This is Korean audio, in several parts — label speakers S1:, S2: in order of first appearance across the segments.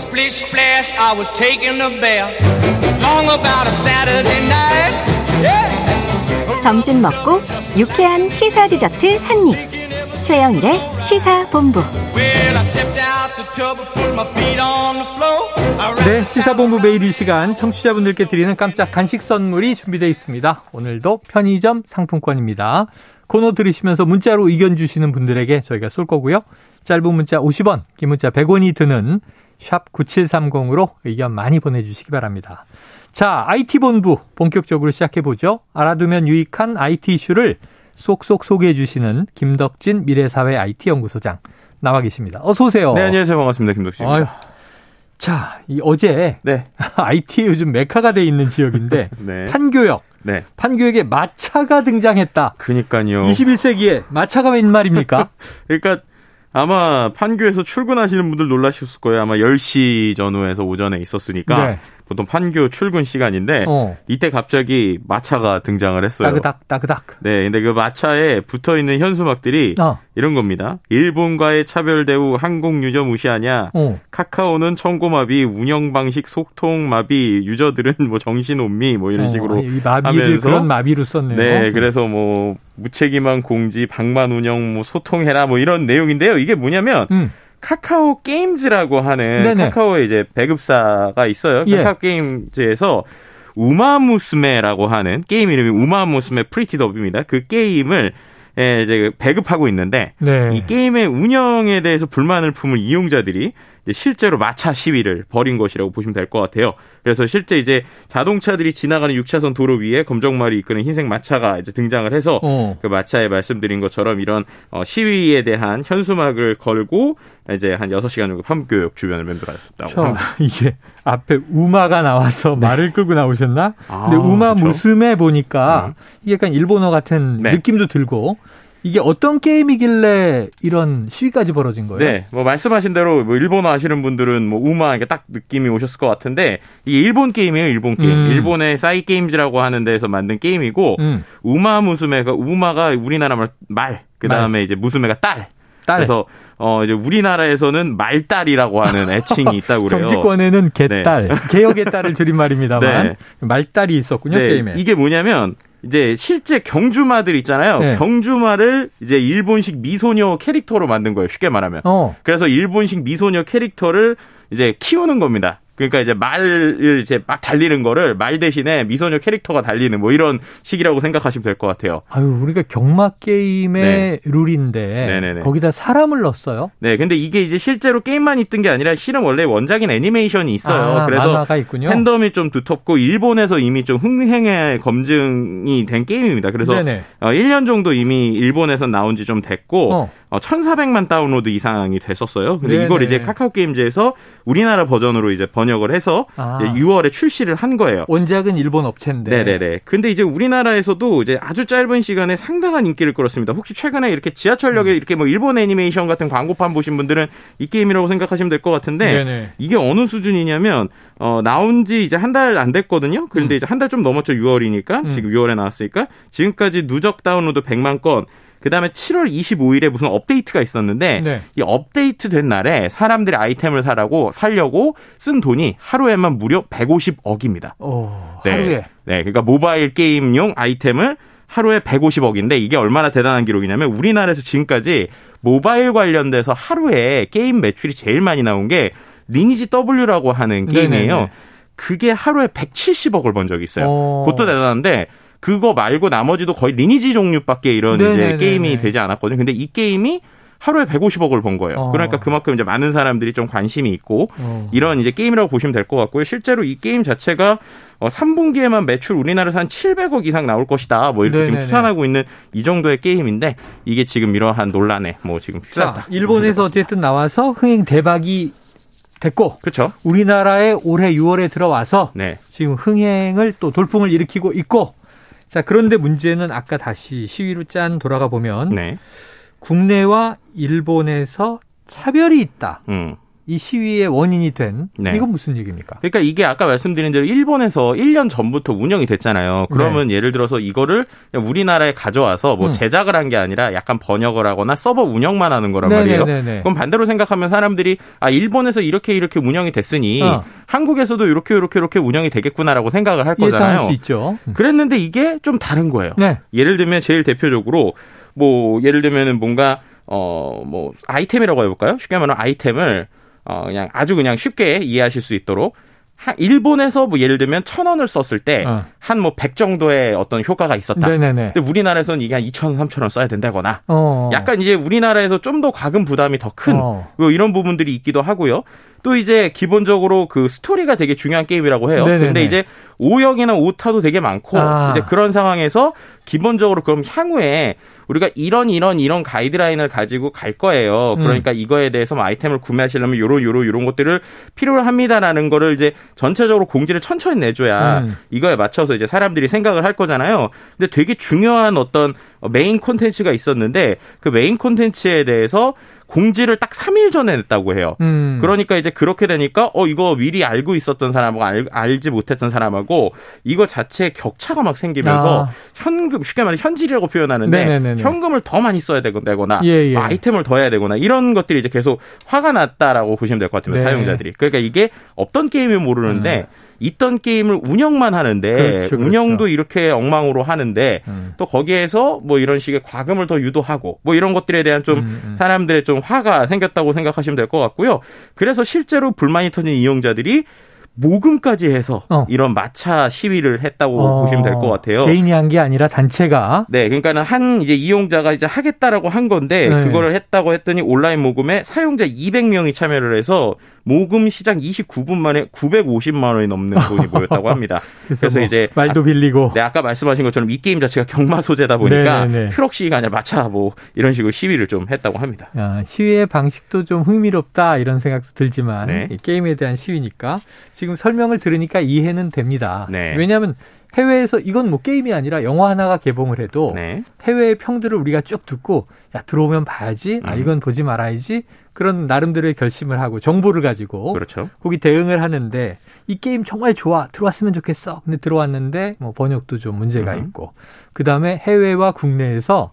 S1: Splish splash, I was taking a bath. Long about a Saturday night. Yeah.
S2: 점심 먹고 유쾌한 시사 디저트 한 입. 최영일의 시사 본부.
S1: Well, I stepped out the tub and put my feet on the floor. I
S3: 네, 시사본부 매일 이 시간 청취자분들께 드리는 깜짝 간식 선물이 준비되어 있습니다. 오늘도 편의점 상품권입니다. 코너 들으시면서 문자로 의견 주시는 분들에게 저희가 쏠 거고요. 짧은 문자 50원, 긴 문자 100원이 드는 샵 9730으로 의견 많이 보내주시기 바랍니다. 자, IT본부 본격적으로 시작해보죠. 알아두면 유익한 IT 이슈를 쏙쏙 소개해 주시는 김덕진 미래사회 IT연구소장 나와 계십니다. 어서 오세요.
S4: 네, 안녕하세요. 반갑습니다. 김덕수입니다.
S3: 아유, 자, 이 어제
S4: 네.
S3: IT 요즘 메카가 돼 있는 지역인데
S4: 네.
S3: 판교역,
S4: 네.
S3: 판교역에 마차가 등장했다.
S4: 그니까요.
S3: 21세기에 마차가 웬 말입니까?
S4: 그러니까 아마 판교에서 출근하시는 분들 놀라셨을 거예요. 아마 10시 전후에서 오전에 있었으니까
S3: 네.
S4: 보통 판교 출근 시간인데
S3: 어.
S4: 이때 갑자기 마차가 등장을 했어요.
S3: 따그닥 따그닥.
S4: 네, 근데 그 마차에 붙어 있는 현수막들이
S3: 어.
S4: 이런 겁니다. 일본과의 차별 대우 항공 유저 무시하냐?
S3: 어.
S4: 카카오는 청고마비, 운영 방식 속통마비, 유저들은 뭐 정신혼미 뭐 이런
S3: 어,
S4: 식으로
S3: 이 마비를
S4: 하면서
S3: 그런 마비로 썼네요.
S4: 네, 그래서 뭐 무책임한 공지, 방만 운영, 뭐 소통해라 뭐 이런 내용인데요. 이게 뭐냐면
S3: 음.
S4: 카카오 게임즈라고 하는
S3: 네네.
S4: 카카오의 이제 배급사가 있어요.
S3: 예.
S4: 카카오 게임즈에서 우마무스메라고 하는 게임 이름이 우마무스메 프리티 더비입니다. 그 게임을 예, 이제 배급하고 있는데
S3: 네.
S4: 이 게임의 운영에 대해서 불만을 품은 이용자들이 실제로 마차 시위를 벌인 것이라고 보시면 될 것 같아요. 그래서 실제 이제 자동차들이 지나가는 6차선 도로 위에 검정말이 이끄는 흰색 마차가 이제 등장을 해서
S3: 어.
S4: 그 마차에 말씀드린 것처럼 이런 어, 시위에 대한 현수막을 걸고 이제 한 6시간 정도 판교역 주변을 맴돌았다고
S3: 저
S4: 합니다.
S3: 이게 앞에 우마가 나와서 말을 끌고 나오셨나?
S4: 네. 아,
S3: 근데 우마
S4: 그렇죠.
S3: 무스메 보니까 이게 약간 일본어 같은
S4: 네.
S3: 느낌도 들고 이게 어떤 게임이길래 이런 시위까지 벌어진 거예요?
S4: 네, 뭐 말씀하신 대로 뭐 일본어 아시는 분들은 뭐 우마 이게 딱 느낌이 오셨을 것 같은데 이게 일본 게임이에요, 일본 게임.
S3: 음.
S4: 일본의 싸이 게임즈라고 하는 데에서 만든 게임이고
S3: 음.
S4: 우마 무스메가 우마가 우리나라 말, 말 그다음에 이제 무스메가 딸.
S3: 딸.
S4: 그래서 어 이제 우리나라에서는 말딸이라고 하는 애칭이 있다고 그래요.
S3: 정치권에는 개딸, 개혁의 딸을 줄임말입니다만
S4: 네.
S3: 말딸이 있었군요
S4: 네,
S3: 게임에.
S4: 이게 뭐냐면 이제 실제 경주마들 있잖아요.
S3: 네.
S4: 경주마를 이제 일본식 미소녀 캐릭터로 만든 거예요. 쉽게 말하면.
S3: 어.
S4: 그래서 일본식 미소녀 캐릭터를 이제 키우는 겁니다. 그러니까 이제 말을 이제 막 달리는 거를 말 대신에 미소녀 캐릭터가 달리는 뭐 이런 식이라고 생각하시면 될 것 같아요.
S3: 아유, 우리가 경마 게임의
S4: 네.
S3: 룰인데
S4: 네네네.
S3: 거기다 사람을 넣었어요.
S4: 네, 근데 이게 이제 실제로 게임만 있던 게 아니라 실은 원래 원작인 애니메이션이 있어요.
S3: 아,
S4: 그래서. 팬덤이 좀 두텁고 일본에서 이미 좀 흥행에 검증이 된 게임입니다. 그래서
S3: 네네.
S4: 어, 1년 정도 이미 일본에서 나온 지 좀 됐고
S3: 어.
S4: 어. 1,400만 다운로드 이상이 됐었어요. 근데
S3: 네네.
S4: 이걸 이제 카카오 게임즈에서 우리나라 버전으로 이제 번역을 해서
S3: 아.
S4: 이제 6월에 출시를 한 거예요.
S3: 원작은 일본 업체인데.
S4: 네네네. 근데 이제 우리나라에서도 이제 아주 짧은 시간에 상당한 인기를 끌었습니다. 혹시 최근에 이렇게
S3: 음.
S4: 지하철역에 이렇게 뭐 일본 애니메이션 같은 광고판 보신 분들은 이 게임이라고 생각하시면 될 것 같은데
S3: 네네.
S4: 이게 어느 수준이냐면 어 나온 지 이제 한 달 안 됐거든요. 그런데
S3: 음.
S4: 이제 한 달 좀 넘었죠. 6월이니까 지금 6월에 나왔으니까 지금까지 누적 다운로드 100만 건. 그다음에 7월 25일에 무슨 업데이트가 있었는데
S3: 네.
S4: 이 업데이트 된 날에 사람들이 아이템을 사라고 살려고 쓴 돈이 하루에만 무려 150억입니다.
S3: 어,
S4: 네.
S3: 하루에.
S4: 네, 그러니까 모바일 게임용 아이템을 하루에 150억인데 이게 얼마나 대단한 기록이냐면 우리나라에서 지금까지 모바일 관련돼서 하루에 게임 매출이 제일 많이 나온 게 리니지 W라고 하는 게임이에요.
S3: 네네네.
S4: 그게 하루에 170억을 번 적이 있어요.
S3: 어.
S4: 그것도 대단한데 그거 말고 나머지도 거의 리니지 종류밖에 이런 이제
S3: 네네네네.
S4: 게임이 되지 않았거든요. 근데 이 게임이 하루에 150억을 번 거예요.
S3: 어.
S4: 그러니까 그만큼 이제 많은 사람들이 좀 관심이 있고
S3: 어.
S4: 이런 이제 게임이라고 보시면 될 것 같고요. 실제로 이 게임 자체가 어, 3분기에만 매출 우리나라에서 한 700억 이상 나올 것이다. 뭐 이렇게 지금
S3: 네네네.
S4: 추산하고 있는 이 정도의 게임인데 이게 지금 이러한 논란에 뭐 지금
S3: 자,
S4: 휩싸였다.
S3: 일본에서 어쨌든 나와서 흥행 대박이 됐고
S4: 그렇죠.
S3: 우리나라에 올해 6월에 들어와서
S4: 네.
S3: 지금 흥행을 또 돌풍을 일으키고 있고 자 그런데 문제는 아까 다시 시위로 짠 돌아가 보면
S4: 네.
S3: 국내와 일본에서 차별이 있다.
S4: 음.
S3: 이 시위의 원인이 된
S4: 네.
S3: 이건 무슨 얘기입니까?
S4: 그러니까 이게 아까 말씀드린 대로 일본에서 1년 전부터 운영이 됐잖아요. 그러면
S3: 네.
S4: 예를 들어서 이거를 우리나라에 가져와서 뭐
S3: 음.
S4: 제작을 한 게 아니라 약간 번역을 하거나 서버 운영만 하는 거란 말이에요.
S3: 네네네네.
S4: 그럼 반대로 생각하면 사람들이 아 일본에서 이렇게 이렇게 운영이 됐으니
S3: 어.
S4: 한국에서도 이렇게 이렇게 이렇게 운영이 되겠구나라고 생각을
S3: 할
S4: 거잖아요.
S3: 수 있죠. 음.
S4: 그랬는데 이게 좀 다른 거예요.
S3: 네.
S4: 예를 들면 제일 대표적으로 뭐 예를 들면은 뭔가 어 뭐 아이템이라고 해볼까요? 쉽게 말하면 아이템을 어 그냥 아주 그냥 쉽게 이해하실 수 있도록 하- 일본에서 뭐 예를 들면 천 원을 썼을 때
S3: 어.
S4: 한뭐백 정도의 어떤 효과가 있었다.
S3: 네네네.
S4: 근데 우리나라에서는 이게 한 2천 원, 3천 원 써야 된다거나
S3: 어.
S4: 약간 이제 우리나라에서 좀 더 과금 부담이 더큰
S3: 어.
S4: 뭐 이런 부분들이 있기도 하고요. 또 이제 기본적으로 그 스토리가 되게 중요한 게임이라고 해요.
S3: 네네네.
S4: 근데 이제 오역이나 오타도 되게 많고
S3: 아.
S4: 이제 그런 상황에서 기본적으로 그럼 향후에 우리가 이런 이런 이런 가이드라인을 가지고 갈 거예요.
S3: 음.
S4: 그러니까 이거에 대해서 뭐 아이템을 구매하시려면 요런 요런 요런 것들을 필요로 합니다라는 거를 이제 전체적으로 공지를 천천히 내줘야
S3: 음.
S4: 이거에 맞춰서 이제 사람들이 생각을 할 거잖아요. 근데 되게 중요한 어떤 메인 콘텐츠가 있었는데 그 메인 콘텐츠에 대해서 공지를 딱 3일 전에 냈다고 해요.
S3: 음.
S4: 그러니까 이제 그렇게 되니까 어 이거 미리 알고 있었던 사람하고 알, 알지 못했던 사람하고 이거 자체에 격차가 막 생기면서
S3: 아.
S4: 현금 쉽게 말해 현질이라고 표현하는데
S3: 네네네네.
S4: 현금을 더 많이 써야 되거나
S3: 예, 예.
S4: 아이템을 더 해야 되거나 이런 것들이 이제 계속 화가 났다라고 보시면 될 것 같아요
S3: 네.
S4: 사용자들이 그러니까 이게 없던 게임을 모르는데 있던 게임을 운영만 하는데
S3: 음. 그렇죠, 그렇죠.
S4: 운영도 이렇게 엉망으로 하는데
S3: 음.
S4: 또 거기에서 뭐 이런 식의 과금을 더 유도하고 뭐 이런 것들에 대한 좀
S3: 음, 음.
S4: 사람들의 좀 화가 생겼다고 생각하시면 될 것 같고요. 그래서 실제로 불만이 터진 이용자들이 모금까지 해서
S3: 어.
S4: 이런 마차 시위를 했다고
S3: 어,
S4: 보시면 될 것 같아요.
S3: 개인이 한 게 아니라 단체가
S4: 네, 그러니까는 한 이제 이용자가 이제 하겠다라고 한 건데
S3: 네.
S4: 그거를 했다고 했더니 온라인 모금에 사용자 200명이 참여를 해서 모금 시장 29분 만에 950만 원이 넘는 돈이 모였다고 합니다. 그래서
S3: 뭐
S4: 이제
S3: 말도 빌리고
S4: 네, 아까 말씀하신 것처럼 이 게임 자체가 경마 소재다 보니까
S3: 네네네.
S4: 트럭 시위가 아니라 마차 뭐 이런 식으로 시위를 좀 했다고 합니다.
S3: 야, 시위의 방식도 좀 흥미롭다 이런 생각도 들지만
S4: 네.
S3: 이 게임에 대한 시위니까 지금 설명을 들으니까 이해는 됩니다.
S4: 네.
S3: 왜냐하면 해외에서 이건 뭐 게임이 아니라 영화 하나가 개봉을 해도
S4: 네.
S3: 해외의 평들을 우리가 쭉 듣고 야 들어오면 봐야지 아
S4: 음.
S3: 이건 보지 말아야지 그런 나름대로의 결심을 하고 정보를 가지고
S4: 그렇죠.
S3: 거기 대응을 하는데 이 게임 정말 좋아 들어왔으면 좋겠어 근데 들어왔는데 뭐 번역도 좀 문제가
S4: 음.
S3: 있고 그 다음에 해외와 국내에서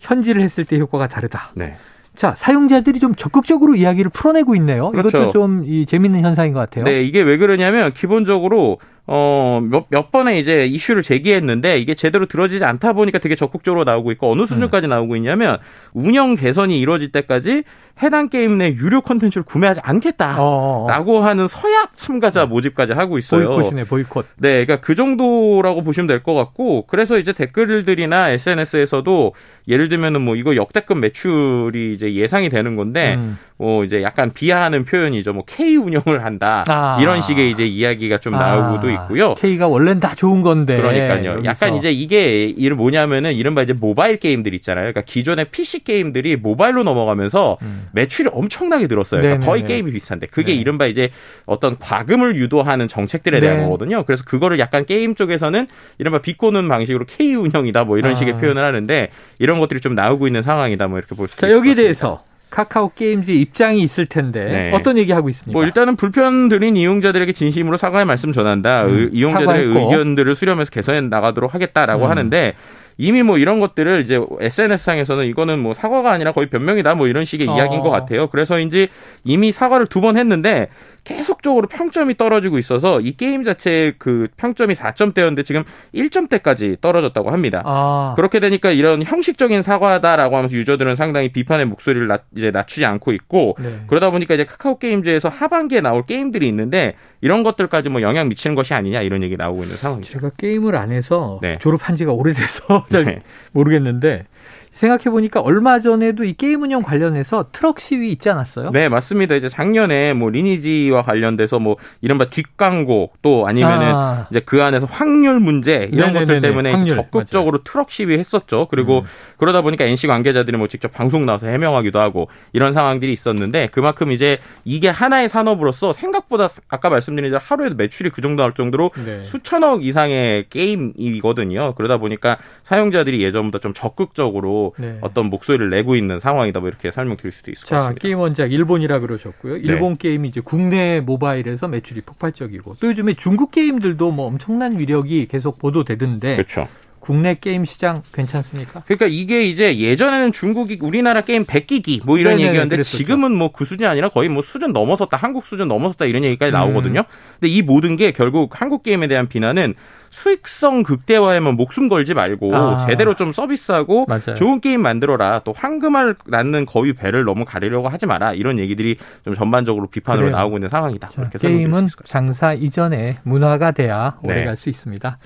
S3: 현지를 했을 때 효과가 다르다.
S4: 네.
S3: 자 사용자들이 좀 적극적으로 이야기를 풀어내고 있네요.
S4: 그렇죠.
S3: 이것도 좀 이 재밌는 현상인 것 같아요.
S4: 네, 이게 왜 그러냐면 기본적으로 어, 몇, 몇 번의 이제 이슈를 제기했는데 이게 제대로 들어지지 않다 보니까 되게 적극적으로 나오고 있고 어느 수준까지 나오고 있냐면 운영 개선이 이루어질 때까지 해당 게임 내 유료 콘텐츠를 구매하지 않겠다.
S3: 어, 어.
S4: 라고 하는 서약 참가자 모집까지 하고 있어요.
S3: 보이콧이네 보이콧.
S4: 네, 그러니까 그 정도라고 보시면 될 것 같고, 그래서 이제 댓글들이나 SNS에서도 예를 들면은 뭐 이거 역대급 매출이 이제 예상이 되는 건데,
S3: 음.
S4: 뭐 이제 약간 비하하는 표현이죠. 뭐 K 운영을 한다
S3: 아.
S4: 이런 식의 이제 이야기가 좀 나오고도
S3: 아,
S4: 있고요.
S3: K가 원래는 다 좋은 건데.
S4: 그러니까요.
S3: 여기서.
S4: 약간 이제 이게 이름 뭐냐면은 이른바 이제 모바일 게임들 있잖아요. 그러니까 기존의 PC 게임들이 모바일로 넘어가면서
S3: 음.
S4: 매출이 엄청나게 늘었어요. 그러니까. 거의 게임이 비슷한데 그게
S3: 네.
S4: 이른바 이제 어떤 과금을 유도하는 정책들에 대한
S3: 네.
S4: 거거든요. 그래서 그거를 약간 게임 쪽에서는 이른바 비꼬는 방식으로 K 운영이다 뭐 이런
S3: 아.
S4: 식의 표현을 하는데 이런 것들이 좀 나오고 있는 상황이다 뭐 이렇게
S3: 볼수자 여기에
S4: 것 같습니다.
S3: 대해서 카카오 게임즈 입장이 있을 텐데
S4: 네.
S3: 어떤 얘기 하고 있습니까?
S4: 뭐 일단은 불편 드린 이용자들에게 진심으로 사과의 말씀 전한다.
S3: 음,
S4: 의- 이용자들의
S3: 사과했고.
S4: 의견들을 수렴해서 개선해 나가도록 하겠다라고
S3: 음.
S4: 하는데 이미 뭐 이런 것들을 이제 SNS상에서는 이거는 뭐 사과가 아니라 거의 변명이다 뭐 이런 식의
S3: 어.
S4: 이야기인 것 같아요. 그래서인지 이미 사과를 두 번 했는데 계속적으로 평점이 떨어지고 있어서 이 게임 자체의 그 평점이 4점대였는데 지금 1점대까지 떨어졌다고 합니다.
S3: 아,
S4: 그렇게 되니까 이런 형식적인 사과다라고 하면서 유저들은 상당히 비판의 목소리를 낮, 이제 낮추지 않고 있고
S3: 네.
S4: 그러다 보니까 이제 카카오 게임즈에서 하반기에 나올 게임들이 있는데 이런 것들까지 뭐 영향 미치는 것이 아니냐 이런 얘기 나오고 있는 상황이죠.
S3: 제가 게임을 안 해서
S4: 네.
S3: 졸업한 지가 오래돼서 잘
S4: 네.
S3: 모르겠는데 생각해 보니까 얼마 전에도 이 게임 운영 관련해서 트럭 시위 있지 않았어요?
S4: 네, 맞습니다. 이제 작년에 뭐 리니지와 관련돼서 뭐 이른바 뒷광고 또 아니면은
S3: 아.
S4: 이제 그 안에서 확률 문제 이런
S3: 네네네네.
S4: 것들 때문에
S3: 확률,
S4: 적극적으로 트럭 시위 했었죠. 그리고
S3: 음.
S4: 그러다 보니까 NC 관계자들이 뭐 직접 방송 나와서 해명하기도 하고 이런 상황들이 있었는데 그만큼 이제 이게 하나의 산업으로서 생각보다 아까 말씀드린 대로 하루에 매출이 그 정도 할 정도로
S3: 네.
S4: 수천억 이상의 게임이거든요. 그러다 보니까 사용자들이 예전보다 좀 적극적으로
S3: 네.
S4: 어떤 목소리를 내고 있는 상황이다. 뭐 이렇게 설명드릴 수도 있을 것
S3: 자,
S4: 같습니다.
S3: 게임 원작 일본이라 그러셨고요.
S4: 네.
S3: 일본 게임이 이제 국내 모바일에서 매출이 폭발적이고 또 요즘에 중국 게임들도 뭐 엄청난 위력이 계속 보도되던데
S4: 그렇죠.
S3: 국내 게임 시장 괜찮습니까?
S4: 그러니까 이게 이제 예전에는 중국이 우리나라 게임 100기기 뭐 이런
S3: 네네네,
S4: 얘기였는데
S3: 그랬었죠.
S4: 지금은 뭐 그 수준이 아니라 거의 뭐 수준 넘어섰다 한국 수준 넘어섰다 이런 얘기까지
S3: 음.
S4: 나오거든요. 근데 이 모든 게 결국 한국 게임에 대한 비난은 수익성 극대화에만 목숨 걸지 말고
S3: 아.
S4: 제대로 좀 서비스하고
S3: 맞아요.
S4: 좋은 게임 만들어라. 또 황금알 낳는 거위 배를 너무 가리려고 하지 마라. 이런 얘기들이 좀 전반적으로 비판으로
S3: 그래요.
S4: 나오고 있는 상황이다.
S3: 자, 게임은. 장사 이전에 문화가 돼야 오래
S4: 네.
S3: 갈수 있습니다.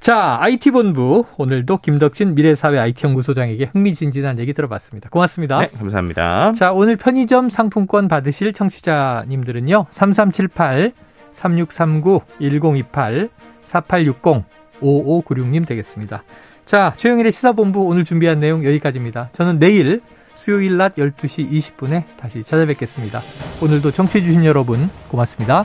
S3: 자, IT본부 오늘도 김덕진 미래사회 IT연구소장에게 흥미진진한 얘기 들어봤습니다. 고맙습니다.
S4: 네, 감사합니다.
S3: 자, 오늘 편의점 상품권 받으실 청취자님들은요. 3378 3639 1028 4860 5596님 되겠습니다. 자, 최영일의 시사본부 오늘 준비한 내용 여기까지입니다. 저는 내일 수요일 낮 12시 20분에 다시 찾아뵙겠습니다. 오늘도 청취해주신 여러분 고맙습니다.